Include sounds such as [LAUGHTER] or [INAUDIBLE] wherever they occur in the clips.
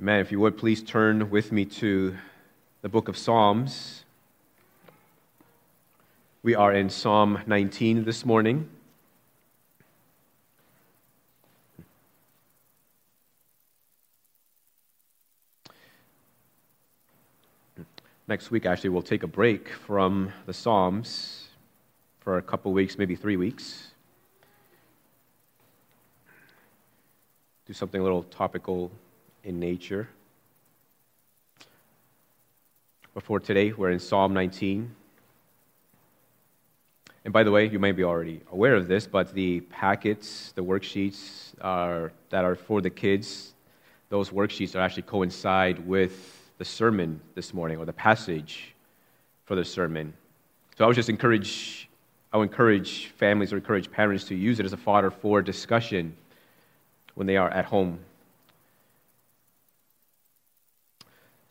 Amen. If you would please turn with me to the book of Psalms. We are in Psalm 19 this morning. Next week, actually, we'll take a break from the Psalms for a couple weeks, maybe three weeks. Do something a little topical in nature. Before today, we're in Psalm 19. And by the way, you may be already aware of this, but the packets, the worksheets are, that are for the kids, those worksheets are actually coincide with the sermon this morning or the passage for the sermon. So I would just encourage, I would encourage families or encourage parents to use it as a fodder for discussion when they are at home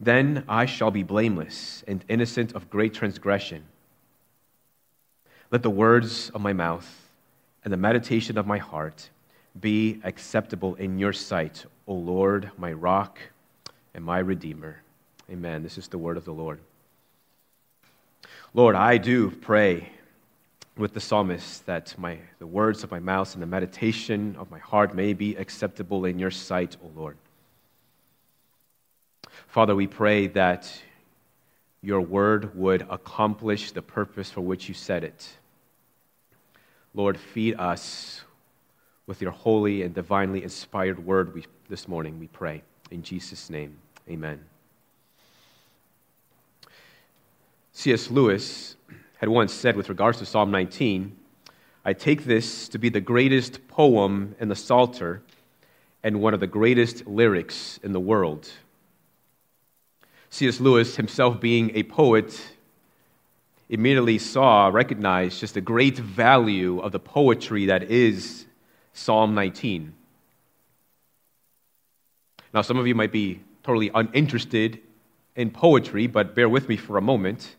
Then I shall be blameless and innocent of great transgression. Let the words of my mouth and the meditation of my heart be acceptable in your sight, O Lord, my rock and my redeemer. Amen. This is the word of the Lord. Lord, I do pray with the psalmist that my, the words of my mouth and the meditation of my heart may be acceptable in your sight, O Lord. Father, we pray that your word would accomplish the purpose for which you said it. Lord, feed us with your holy and divinely inspired word we, this morning, we pray. In Jesus' name, amen. C.S. Lewis had once said with regards to Psalm 19, I take this to be the greatest poem in the Psalter and one of the greatest lyrics in the world. C.S. Lewis, himself being a poet, immediately saw, recognized just the great value of the poetry that is Psalm 19. Now, some of you might be totally uninterested in poetry, but bear with me for a moment.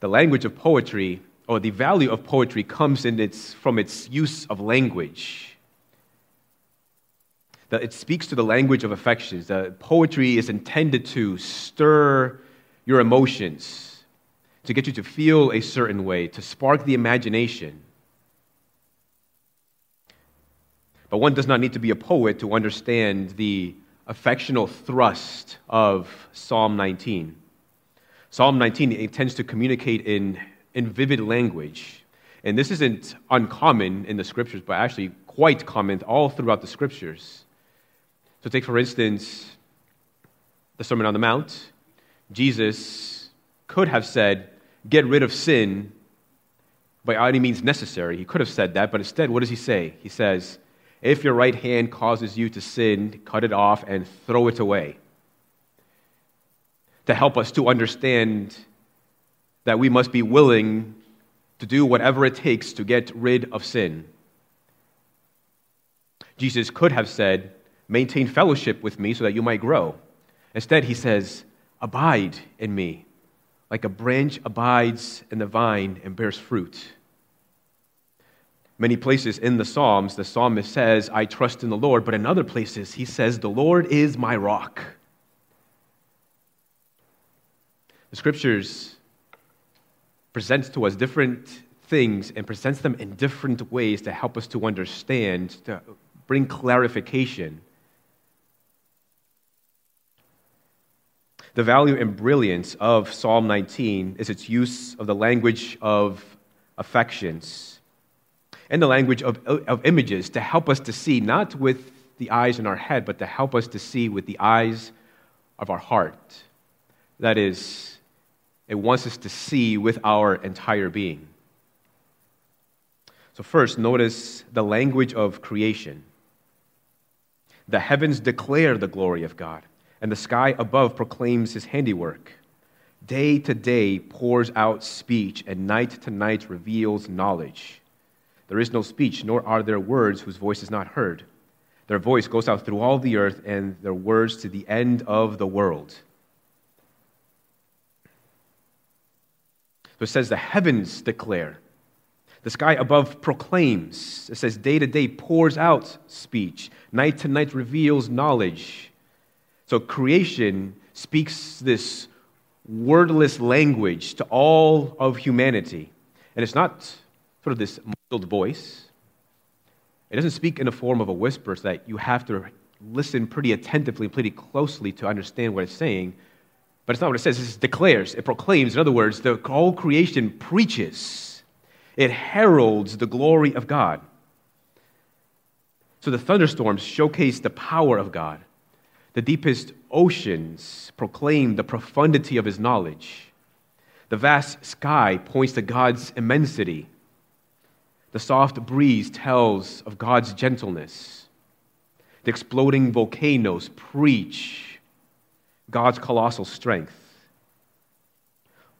The language of poetry, or the value of poetry, comes in its, from its use of language it speaks to the language of affections. That poetry is intended to stir your emotions, to get you to feel a certain way, to spark the imagination. But one does not need to be a poet to understand the affectional thrust of Psalm 19. Psalm 19 it tends to communicate in, in vivid language. And this isn't uncommon in the scriptures, but actually quite common all throughout the scriptures. So, take for instance the Sermon on the Mount. Jesus could have said, Get rid of sin by any means necessary. He could have said that, but instead, what does he say? He says, If your right hand causes you to sin, cut it off and throw it away. To help us to understand that we must be willing to do whatever it takes to get rid of sin. Jesus could have said, maintain fellowship with me so that you might grow. Instead, he says, Abide in me, like a branch abides in the vine and bears fruit. Many places in the Psalms, the psalmist says, I trust in the Lord, but in other places, he says, The Lord is my rock. The scriptures presents to us different things and presents them in different ways to help us to understand, to bring clarification. The value and brilliance of Psalm 19 is its use of the language of affections and the language of, of images to help us to see, not with the eyes in our head, but to help us to see with the eyes of our heart. That is, it wants us to see with our entire being. So, first, notice the language of creation. The heavens declare the glory of God, and the sky above proclaims his handiwork. Day to day pours out speech, and night to night reveals knowledge. There is no speech, nor are there words whose voice is not heard. Their voice goes out through all the earth, and their words to the end of the world. So it says, The heavens declare. The sky above proclaims. It says, Day to day pours out speech. Night to night reveals knowledge. So creation speaks this wordless language to all of humanity. And it's not sort of this muffled voice. It doesn't speak in the form of a whisper so that you have to listen pretty attentively, pretty closely to understand what it's saying. But it's not what it says. It declares, it proclaims. In other words, the whole creation preaches, it heralds the glory of God. So the thunderstorms showcase the power of God. The deepest oceans proclaim the profundity of his knowledge. The vast sky points to God's immensity. The soft breeze tells of God's gentleness. The exploding volcanoes preach God's colossal strength.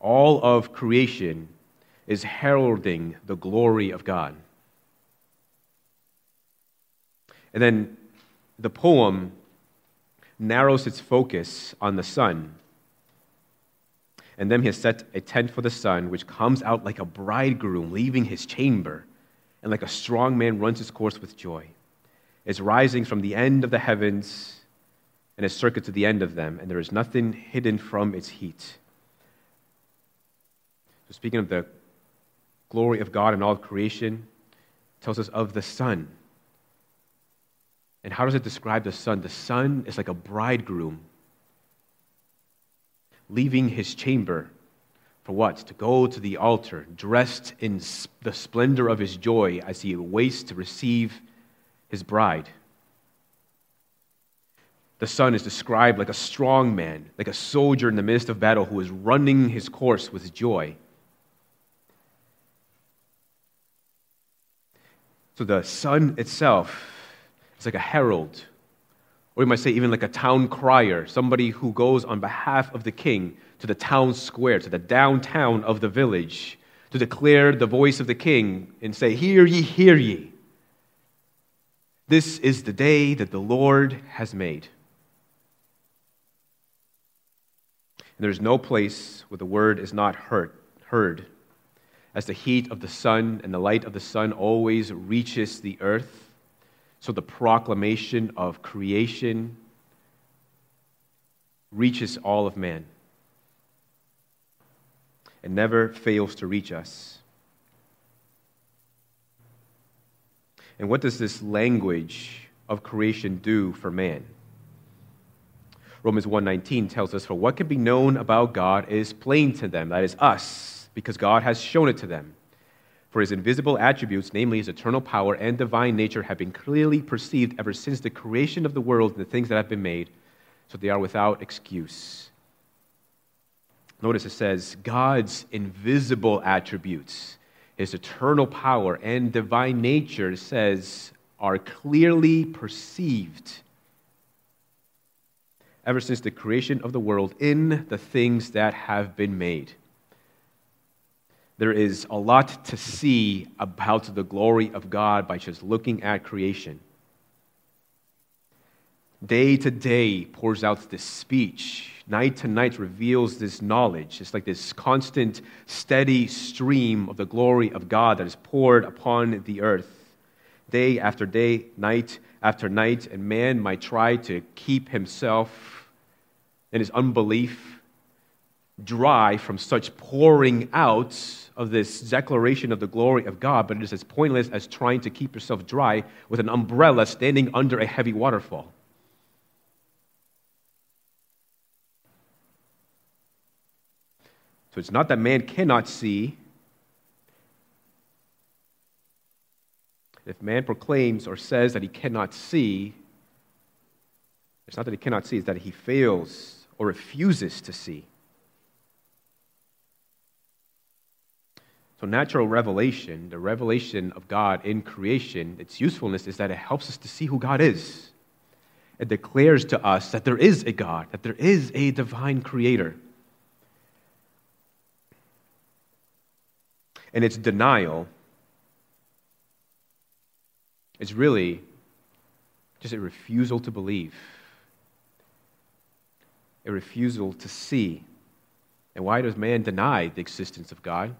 All of creation is heralding the glory of God. And then the poem narrows its focus on the sun. And then he has set a tent for the sun, which comes out like a bridegroom leaving his chamber and like a strong man runs his course with joy. Is rising from the end of the heavens and its circuit to the end of them, and there is nothing hidden from its heat. So, speaking of the glory of God in all creation, tells us of the sun. And how does it describe the sun? The sun is like a bridegroom leaving his chamber for what? To go to the altar, dressed in the splendor of his joy as he waits to receive his bride. The sun is described like a strong man, like a soldier in the midst of battle who is running his course with joy. So the sun itself is like a herald, or you might say even like a town crier, somebody who goes on behalf of the king to the town square, to the downtown of the village, to declare the voice of the king and say, Hear ye, hear ye. This is the day that the Lord has made. And there's no place where the word is not heard, heard, as the heat of the sun and the light of the sun always reaches the earth. So the proclamation of creation reaches all of man and never fails to reach us. And what does this language of creation do for man? Romans 1:19 tells us for what can be known about God is plain to them that is us because God has shown it to them. For his invisible attributes namely his eternal power and divine nature have been clearly perceived ever since the creation of the world and the things that have been made so they are without excuse. Notice it says God's invisible attributes, his eternal power and divine nature, says, are clearly perceived ever since the creation of the world in the things that have been made. There is a lot to see about the glory of God by just looking at creation. day to day pours out this speech. Night to night reveals this knowledge. It's like this constant, steady stream of the glory of God that is poured upon the earth. Day after day, night after night, and man might try to keep himself in his unbelief dry from such pouring out of this declaration of the glory of God, but it is as pointless as trying to keep yourself dry with an umbrella standing under a heavy waterfall. So it's not that man cannot see. If man proclaims or says that he cannot see, it's not that he cannot see, it's that he fails or refuses to see. So, natural revelation, the revelation of God in creation, its usefulness is that it helps us to see who God is. It declares to us that there is a God, that there is a divine creator. And its denial is really just a refusal to believe, a refusal to see. And why does man deny the existence of God?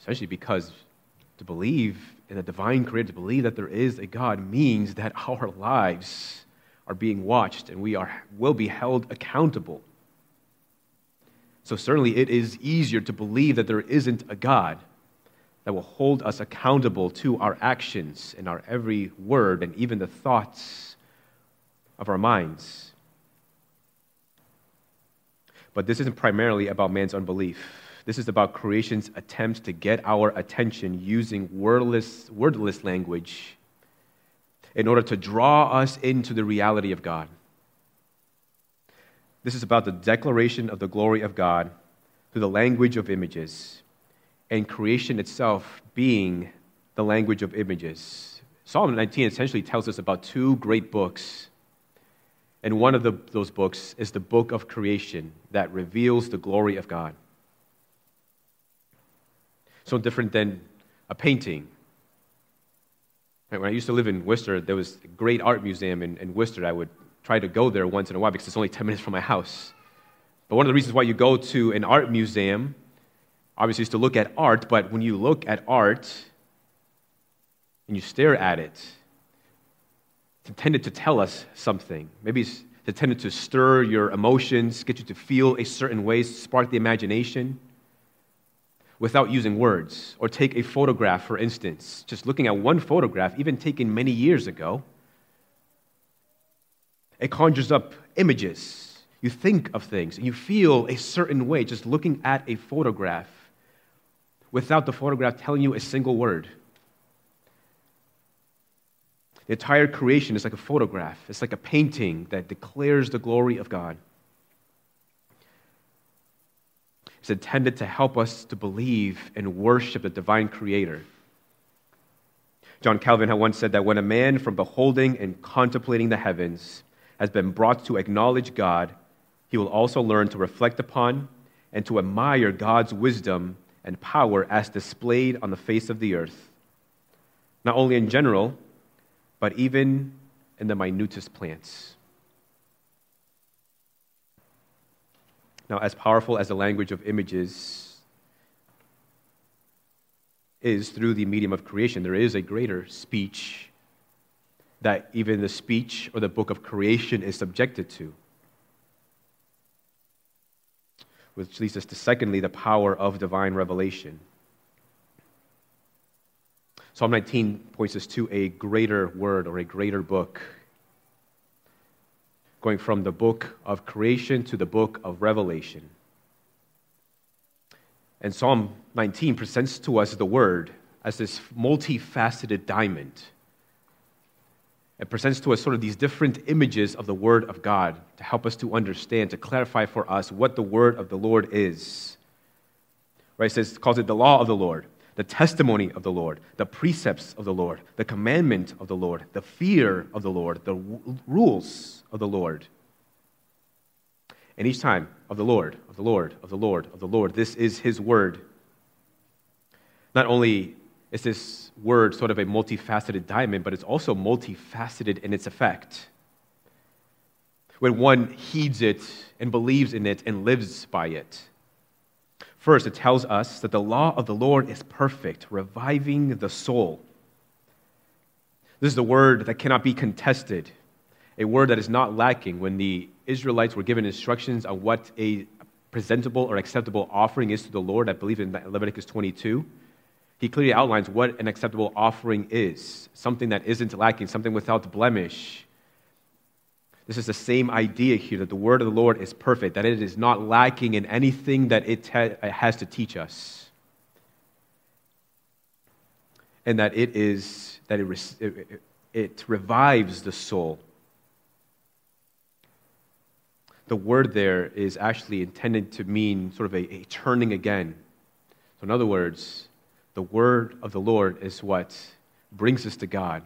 Essentially, because to believe in a divine creator, to believe that there is a God, means that [LAUGHS] our lives are being watched and we are, will be held accountable. So, certainly, it is easier to believe that there isn't a God that will hold us accountable to our actions and our every word and even the thoughts of our minds. But this isn't primarily about man's unbelief. This is about creation's attempts to get our attention using wordless, wordless language in order to draw us into the reality of God. This is about the declaration of the glory of God through the language of images and creation itself being the language of images. Psalm 19 essentially tells us about two great books. And one of the, those books is the book of creation that reveals the glory of God so different than a painting. When I used to live in Worcester, there was a great art museum in, in Worcester. I would try to go there once in a while because it's only 10 minutes from my house. But one of the reasons why you go to an art museum, obviously, is to look at art, but when you look at art and you stare at it, it's intended to tell us something. Maybe it's intended to stir your emotions, get you to feel a certain way, spark the imagination without using words. Or take a photograph, for instance. Just looking at one photograph, even taken many years ago, it conjures up images. You think of things, and you feel a certain way just looking at a photograph without the photograph telling you a single word. The entire creation is like a photograph, it's like a painting that declares the glory of God. Is intended to help us to believe and worship the divine creator. John Calvin had once said that when a man, from beholding and contemplating the heavens, has been brought to acknowledge God, he will also learn to reflect upon and to admire God's wisdom and power as displayed on the face of the earth, not only in general, but even in the minutest plants. Now, as powerful as the language of images is through the medium of creation, there is a greater speech that even the speech or the book of creation is subjected to. Which leads us to, secondly, the power of divine revelation. Psalm 19 points us to a greater word or a greater book going from the book of creation to the book of Revelation. And Psalm 19 presents to us the word as this multifaceted diamond. It presents to us sort of these different images of the Word of God to help us to understand, to clarify for us what the Word of the Lord is. Right? It says, calls it the law of the Lord, the testimony of the Lord, the precepts of the Lord, the commandment of the Lord, the fear of the Lord, the rules of the Lord. And each time, of the Lord, of the Lord, of the Lord, of the Lord. This is His word. Not only is this word sort of a multifaceted diamond, but it's also multifaceted in its effect. when one heeds it and believes in it and lives by it. First, it tells us that the law of the Lord is perfect, reviving the soul. This is a word that cannot be contested, a word that is not lacking when the Israelites were given instructions on what a presentable or acceptable offering is to the Lord. I believe in Leviticus 22. He clearly outlines what an acceptable offering is something that isn't lacking, something without blemish. This is the same idea here that the word of the Lord is perfect, that it is not lacking in anything that it has to teach us. And that it is that it, it, it revives the soul. The word there is actually intended to mean sort of a, a turning again. So, in other words, the word of the Lord is what brings us to God.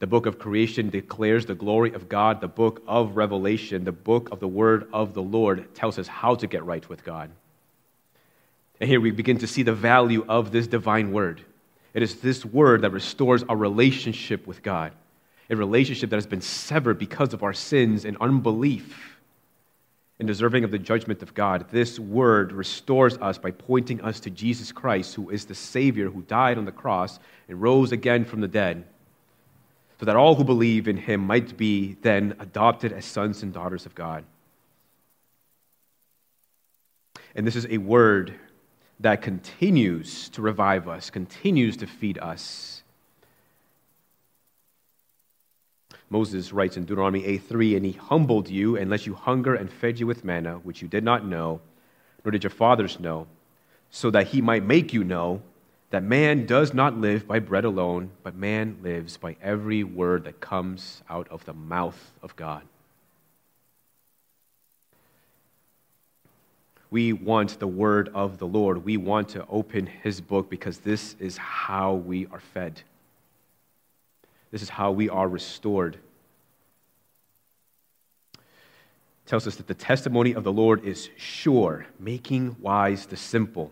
The book of creation declares the glory of God. The book of Revelation, the book of the word of the Lord, tells us how to get right with God. And here we begin to see the value of this divine word. It is this word that restores our relationship with God, a relationship that has been severed because of our sins and unbelief and deserving of the judgment of God. This word restores us by pointing us to Jesus Christ, who is the Savior who died on the cross and rose again from the dead so that all who believe in him might be then adopted as sons and daughters of God. And this is a word that continues to revive us, continues to feed us. Moses writes in Deuteronomy 8:3, and he humbled you and let you hunger and fed you with manna, which you did not know, nor did your fathers know, so that he might make you know that man does not live by bread alone, but man lives by every word that comes out of the mouth of God. We want the word of the Lord. We want to open his book because this is how we are fed. This is how we are restored. It tells us that the testimony of the Lord is sure, making wise the simple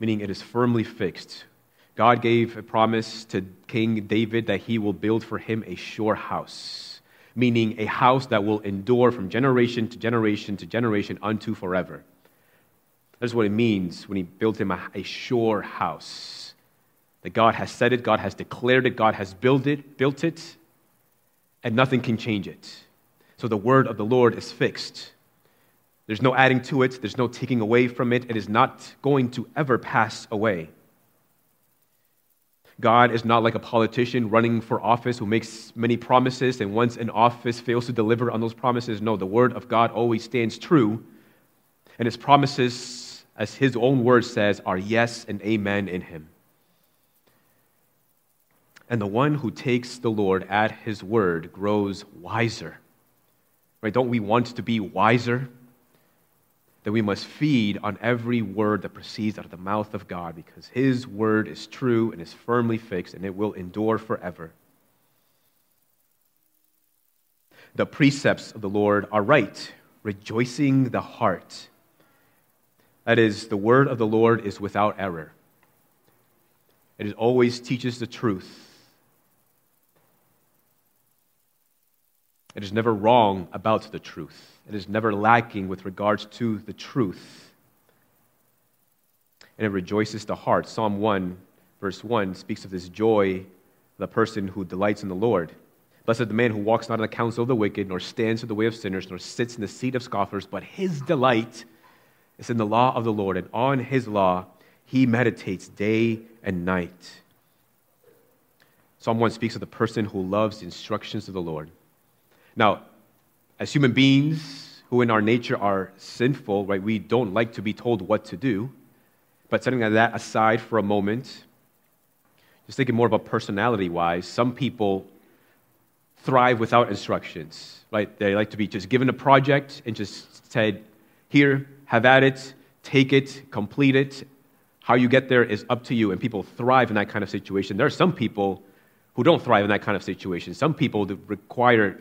meaning it is firmly fixed. God gave a promise to King David that he will build for him a sure house, meaning a house that will endure from generation to generation to generation unto forever. That's what it means when he built him a, a sure house. That God has said it, God has declared it, God has built it, built it, and nothing can change it. So the word of the Lord is fixed. There's no adding to it, there's no taking away from it. It is not going to ever pass away. God is not like a politician running for office who makes many promises and once in office fails to deliver on those promises. No, the word of God always stands true. And his promises, as his own word says, are yes and amen in him. And the one who takes the Lord at his word grows wiser. Right? Don't we want to be wiser? That we must feed on every word that proceeds out of the mouth of God because His word is true and is firmly fixed and it will endure forever. The precepts of the Lord are right, rejoicing the heart. That is, the word of the Lord is without error. It always teaches the truth. It is never wrong about the truth. It is never lacking with regards to the truth. And it rejoices the heart. Psalm 1, verse 1, speaks of this joy, the person who delights in the Lord. Blessed the man who walks not in the counsel of the wicked, nor stands in the way of sinners, nor sits in the seat of scoffers, but his delight is in the law of the Lord, and on his law he meditates day and night. Psalm 1 speaks of the person who loves the instructions of the Lord. Now, as human beings who in our nature are sinful, right, we don't like to be told what to do. But setting that aside for a moment, just thinking more about personality wise, some people thrive without instructions, right? They like to be just given a project and just said, here, have at it, take it, complete it. How you get there is up to you. And people thrive in that kind of situation. There are some people who don't thrive in that kind of situation. Some people require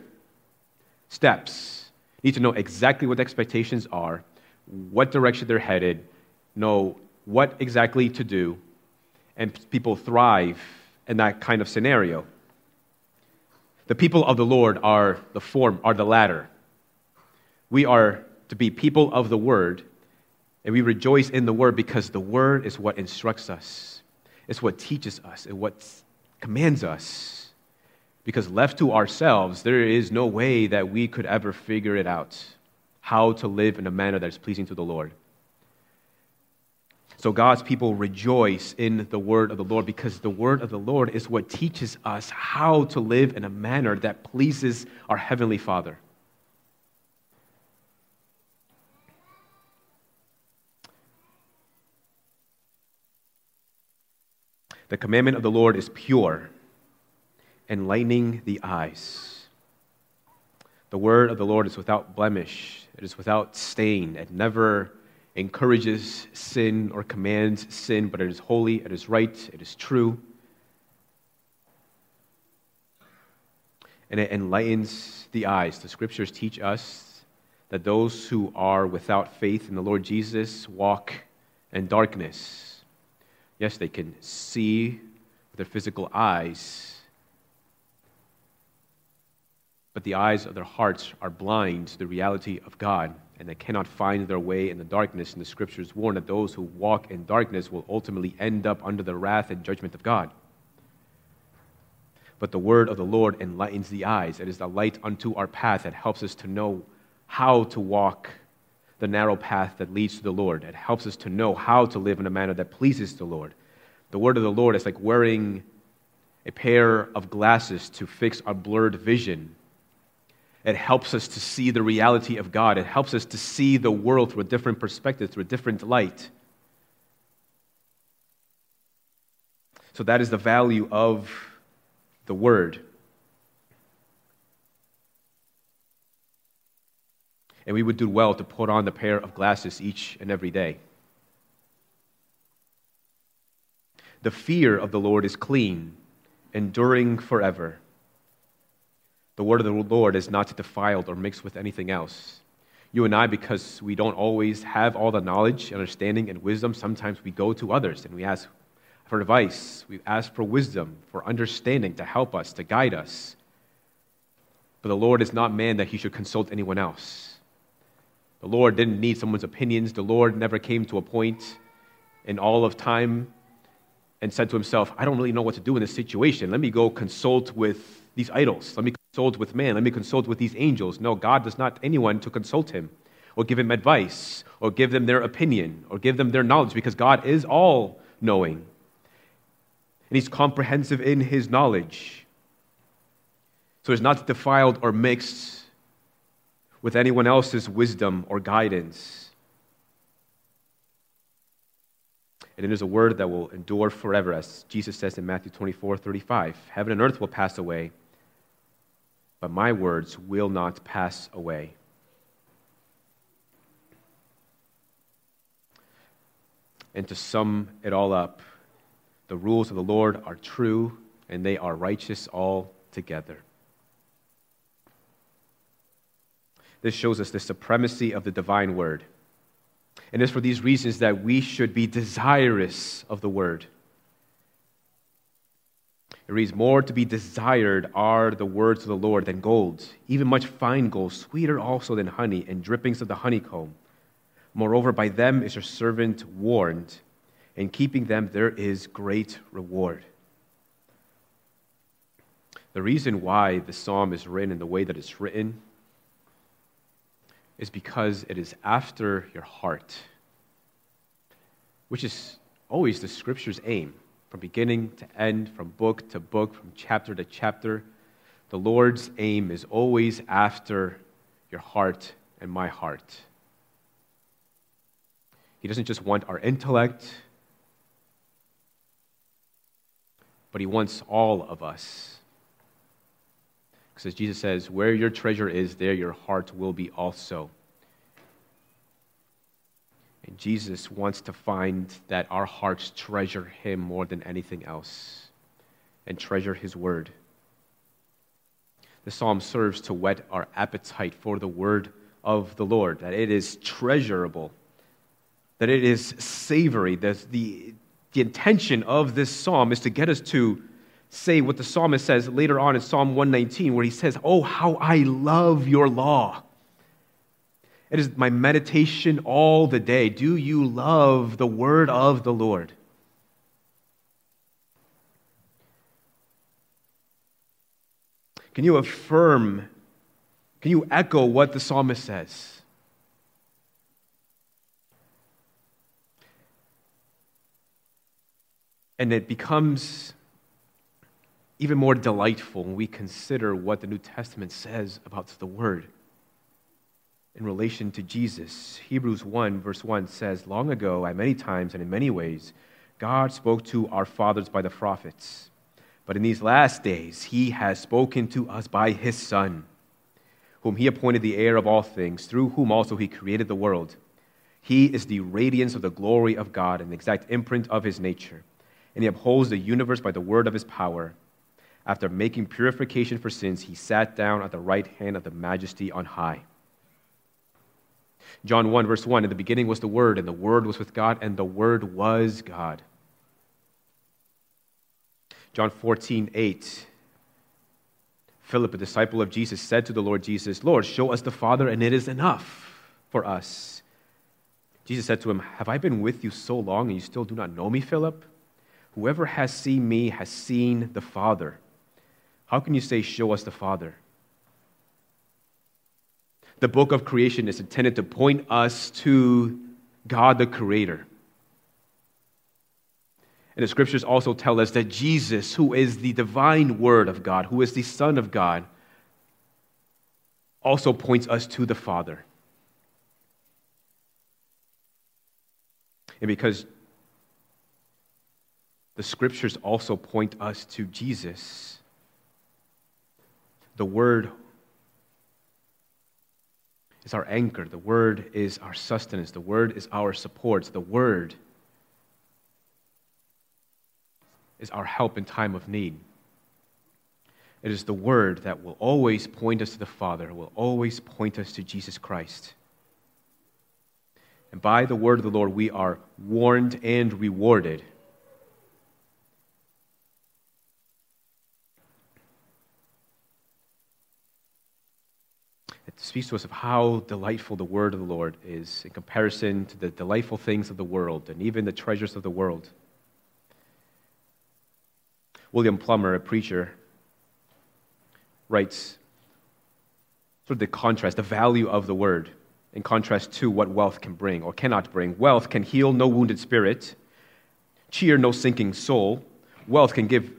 steps. You need to know exactly what the expectations are, what direction they're headed, know what exactly to do, and people thrive in that kind of scenario. The people of the Lord are the form, are the latter. We are to be people of the word, and we rejoice in the word because the word is what instructs us, it's what teaches us, and what commands us. Because left to ourselves, there is no way that we could ever figure it out how to live in a manner that is pleasing to the Lord. So God's people rejoice in the word of the Lord because the word of the Lord is what teaches us how to live in a manner that pleases our Heavenly Father. The commandment of the Lord is pure, enlightening the eyes. The word of the Lord is without blemish, it is without stain, it never encourages sin or commands sin, but it is holy, it is right, it is true. And it enlightens the eyes. The scriptures teach us that those who are without faith in the Lord Jesus walk in darkness. Yes, they can see with their physical eyes, but the eyes of their hearts are blind to the reality of God and they cannot find their way in the darkness. And the scriptures warn that those who walk in darkness will ultimately end up under the wrath and judgment of God. But the word of the Lord enlightens the eyes. It is the light unto our path that helps us to know how to walk the narrow path that leads to the Lord. It helps us to know how to live in a manner that pleases the Lord. The word of the Lord is like wearing a pair of glasses to fix our blurred vision it helps us to see the reality of God. It helps us to see the world through a different perspective, through a different light. So that is the value of the Word. And we would do well to put on the pair of glasses each and every day. The fear of the Lord is clean, enduring forever. The word of the Lord is not defiled or mixed with anything else. You and I, because we don't always have all the knowledge, understanding, and wisdom, sometimes we go to others and we ask for advice. We ask for wisdom, for understanding to help us, to guide us. But the Lord is not man that he should consult anyone else. The Lord didn't need someone's opinions. The Lord never came to a point in all of time and said to himself, I don't really know what to do in this situation. Let me go consult with these idols. Let me consult with man. Let me consult with these angels. No, God does not anyone to consult him or give him advice or give them their opinion or give them their knowledge because God is all knowing. And he's comprehensive in his knowledge. So it's not defiled or mixed with anyone else's wisdom or guidance. And it is a word that will endure forever, as Jesus says in Matthew 24 35. Heaven and earth will pass away but my words will not pass away. And to sum it all up, the rules of the Lord are true and they are righteous altogether. This shows us the supremacy of the divine word. And it's for these reasons that we should be desirous of the word. It reads, More to be desired are the words of the Lord than gold, even much fine gold, sweeter also than honey, and drippings of the honeycomb. Moreover, by them is your servant warned. In keeping them, there is great reward. The reason why the psalm is written in the way that it's written is because it is after your heart, which is always the scripture's aim from beginning to end, from book to book, from chapter to chapter. The Lord's aim is always after your heart and my heart. He doesn't just want our intellect, but He wants all of us. Because as Jesus says, where your treasure is, there your heart will be also. And Jesus wants to find that our hearts treasure Him more than anything else and treasure His Word. The psalm serves to whet our appetite for the Word of the Lord, that it is treasurable, that it is savory. That the, the intention of this psalm is to get us to say what the psalmist says later on in Psalm 119, where he says, Oh, how I love your law. It is my meditation all the day. Do you love the word of the Lord? Can you affirm, can you echo what the psalmist says? And it becomes even more delightful when we consider what the New Testament says about the Word in relation to Jesus. Hebrews 1, verse 1 says, Long ago, at many times and in many ways, God spoke to our fathers by the prophets. But in these last days, he has spoken to us by his Son, whom he appointed the heir of all things, through whom also he created the world. He is the radiance of the glory of God and the exact imprint of his nature. And he upholds the universe by the word of his power. After making purification for sins, he sat down at the right hand of the majesty on high. John 1, verse 1 In the beginning was the Word, and the Word was with God, and the Word was God. John 14, 8. Philip, a disciple of Jesus, said to the Lord Jesus, Lord, show us the Father, and it is enough for us. Jesus said to him, Have I been with you so long, and you still do not know me, Philip? Whoever has seen me has seen the Father. How can you say, Show us the Father? The book of creation is intended to point us to God the Creator. And the scriptures also tell us that Jesus, who is the divine Word of God, who is the Son of God, also points us to the Father. And because the scriptures also point us to Jesus, the Word is our anchor. The Word is our sustenance. The Word is our support. The Word is our help in time of need. It is the Word that will always point us to the Father, will always point us to Jesus Christ. And by the Word of the Lord, we are warned and rewarded. It speaks to us of how delightful the word of the Lord is in comparison to the delightful things of the world and even the treasures of the world. William Plumer, a preacher, writes sort of the contrast, the value of the word in contrast to what wealth can bring or cannot bring. Wealth can heal no wounded spirit, cheer no sinking soul. Wealth can give,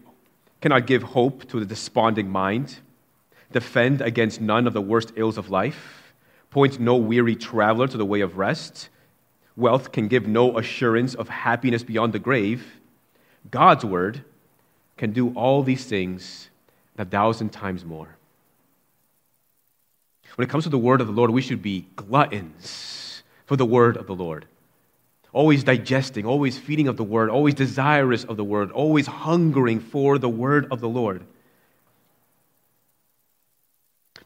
cannot give hope to the desponding mind defend against none of the worst ills of life, point no weary traveler to the way of rest. Wealth can give no assurance of happiness beyond the grave. God's word can do all these things a thousand times more. When it comes to the word of the Lord, we should be gluttons for the word of the Lord. Always digesting, always feeding of the word, always desirous of the word, always hungering for the word of the Lord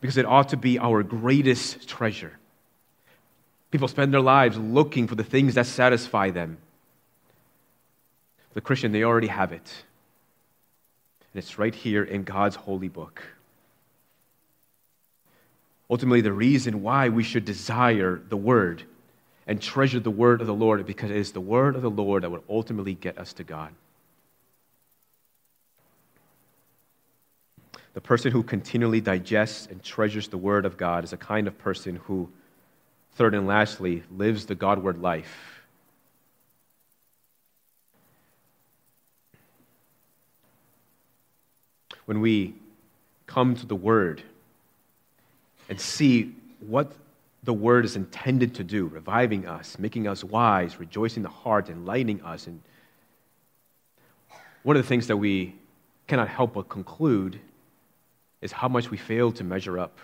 because it ought to be our greatest treasure. People spend their lives looking for the things that satisfy them. The Christian, they already have it. And it's right here in God's holy book. Ultimately, the reason why we should desire the Word and treasure the Word of the Lord is because it is the Word of the Lord that will ultimately get us to God. The person who continually digests and treasures the Word of God is a kind of person who, third and lastly, lives the Godward life. When we come to the Word and see what the Word is intended to do, reviving us, making us wise, rejoicing the heart, enlightening us, and one of the things that we cannot help but conclude is how much we fail to measure up.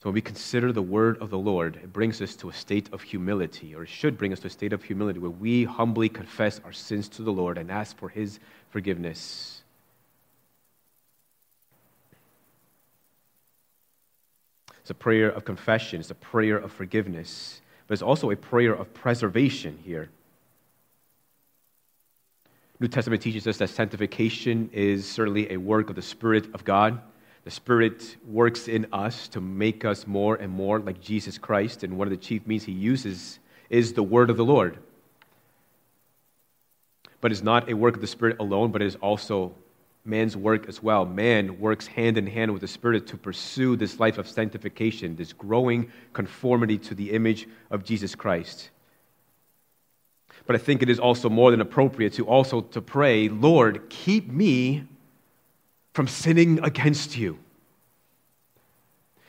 So when we consider the word of the Lord, it brings us to a state of humility, or it should bring us to a state of humility where we humbly confess our sins to the Lord and ask for his forgiveness. It's a prayer of confession, it's a prayer of forgiveness, but it's also a prayer of preservation here. New Testament teaches us that sanctification is certainly a work of the Spirit of God. The Spirit works in us to make us more and more like Jesus Christ, and one of the chief means he uses is the word of the Lord. But it's not a work of the Spirit alone, but it is also man's work as well. Man works hand in hand with the Spirit to pursue this life of sanctification, this growing conformity to the image of Jesus Christ but I think it is also more than appropriate to also to pray, Lord, keep me from sinning against you.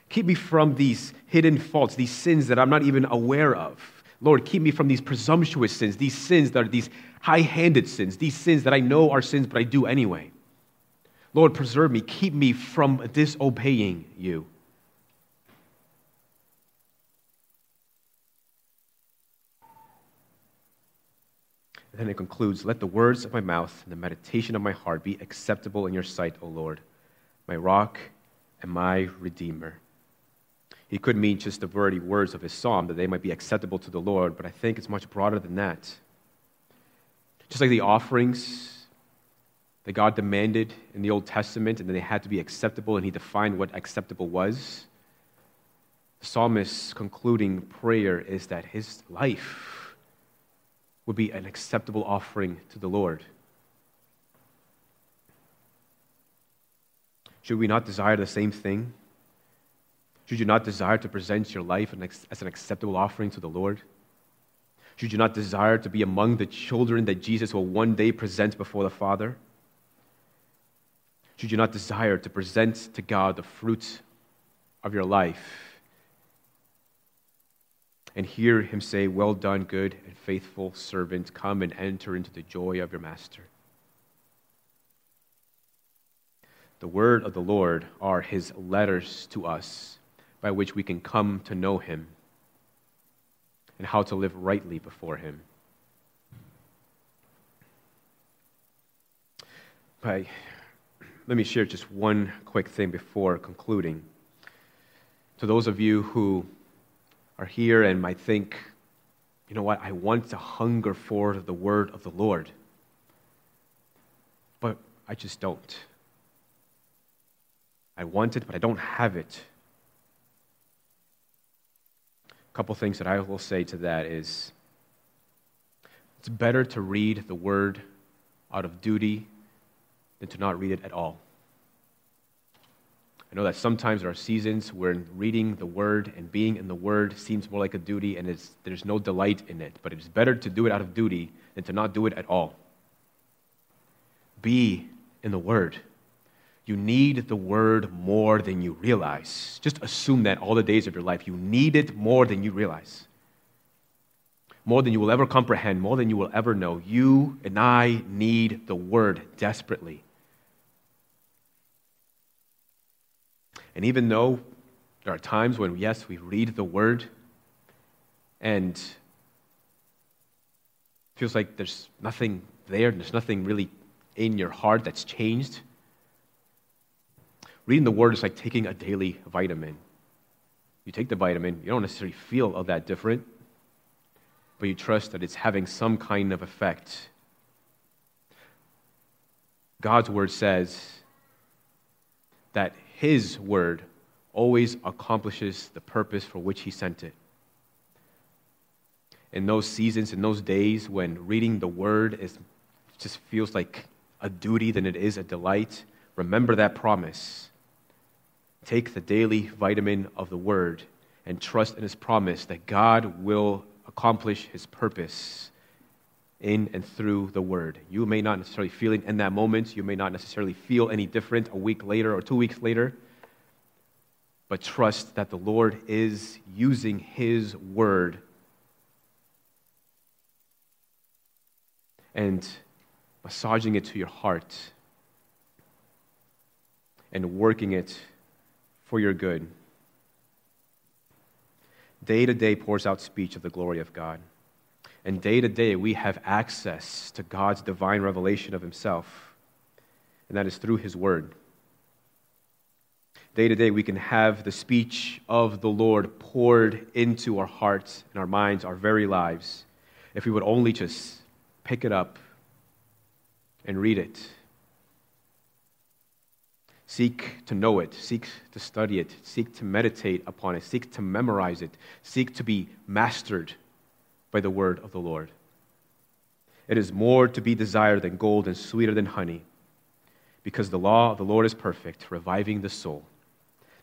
Keep me from these hidden faults, these sins that I'm not even aware of. Lord, keep me from these presumptuous sins, these sins that are these high handed sins, these sins that I know are sins, but I do anyway. Lord, preserve me, keep me from disobeying you. And it concludes Let the words of my mouth and the meditation of my heart be acceptable in your sight, O Lord, my rock and my redeemer. He could mean just the very words of his psalm, that they might be acceptable to the Lord, but I think it's much broader than that. Just like the offerings that God demanded in the Old Testament, and then they had to be acceptable, and he defined what acceptable was. The psalmist's concluding prayer is that his life would be an acceptable offering to the Lord. Should we not desire the same thing? Should you not desire to present your life as an acceptable offering to the Lord? Should you not desire to be among the children that Jesus will one day present before the Father? Should you not desire to present to God the fruit of your life and hear him say, Well done, good and faithful servant, come and enter into the joy of your master. The word of the Lord are his letters to us by which we can come to know him and how to live rightly before him. But let me share just one quick thing before concluding. To those of you who are here and might think, you know what, I want to hunger for the word of the Lord, but I just don't. I want it, but I don't have it. A couple things that I will say to that is it's better to read the word out of duty than to not read it at all. I know that sometimes there are seasons where reading the Word and being in the Word seems more like a duty and there's no delight in it, but it is better to do it out of duty than to not do it at all. Be in the Word. You need the Word more than you realize. Just assume that all the days of your life. You need it more than you realize. More than you will ever comprehend, more than you will ever know. You and I need the Word desperately. And even though there are times when, yes, we read the word and it feels like there's nothing there, there's nothing really in your heart that's changed. Reading the word is like taking a daily vitamin. You take the vitamin, you don't necessarily feel all that different, but you trust that it's having some kind of effect. God's word says that his word always accomplishes the purpose for which He sent it. In those seasons, in those days when reading the Word is, just feels like a duty than it is a delight, remember that promise. Take the daily vitamin of the Word and trust in His promise that God will accomplish His purpose in and through the word. You may not necessarily feel it in that moment. You may not necessarily feel any different a week later or two weeks later. But trust that the Lord is using his word and massaging it to your heart and working it for your good. Day to day pours out speech of the glory of God. And day to day, we have access to God's divine revelation of Himself, and that is through His Word. Day to day, we can have the speech of the Lord poured into our hearts and our minds, our very lives, if we would only just pick it up and read it. Seek to know it, seek to study it, seek to meditate upon it, seek to memorize it, seek to be mastered by the word of the Lord. It is more to be desired than gold and sweeter than honey, because the law of the Lord is perfect, reviving the soul.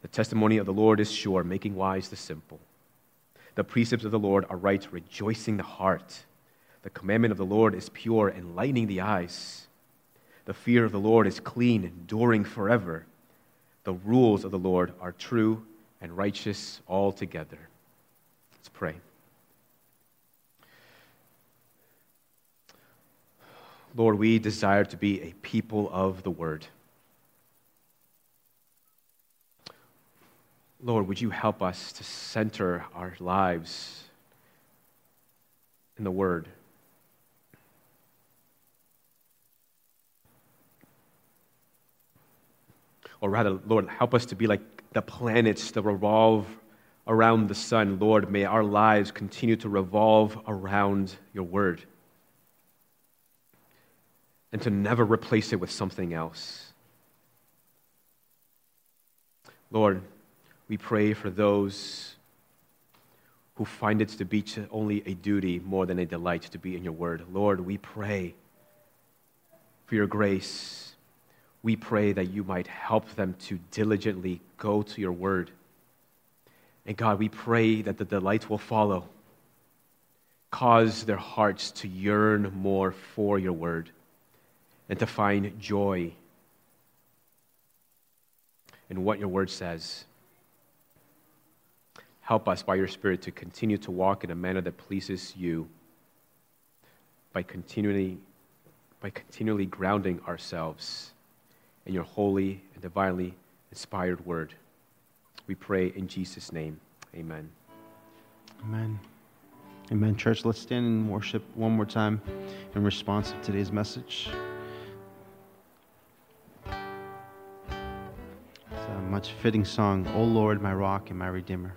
The testimony of the Lord is sure, making wise the simple. The precepts of the Lord are right, rejoicing the heart. The commandment of the Lord is pure, enlightening the eyes. The fear of the Lord is clean, enduring forever. The rules of the Lord are true and righteous altogether. Let's pray. Lord, we desire to be a people of the word. Lord, would you help us to center our lives in the word? Or rather, Lord, help us to be like the planets that revolve around the sun. Lord, may our lives continue to revolve around your word and to never replace it with something else. Lord, we pray for those who find it to be only a duty more than a delight to be in your word. Lord, we pray for your grace. We pray that you might help them to diligently go to your word. And God, we pray that the delight will follow. Cause their hearts to yearn more for your word and to find joy in what your word says. Help us by your Spirit to continue to walk in a manner that pleases you by continually, by continually grounding ourselves in your holy and divinely inspired word. We pray in Jesus' name. Amen. Amen. Amen. Church, let's stand and worship one more time in response to today's message. Much fitting song, O Lord, my rock and my redeemer.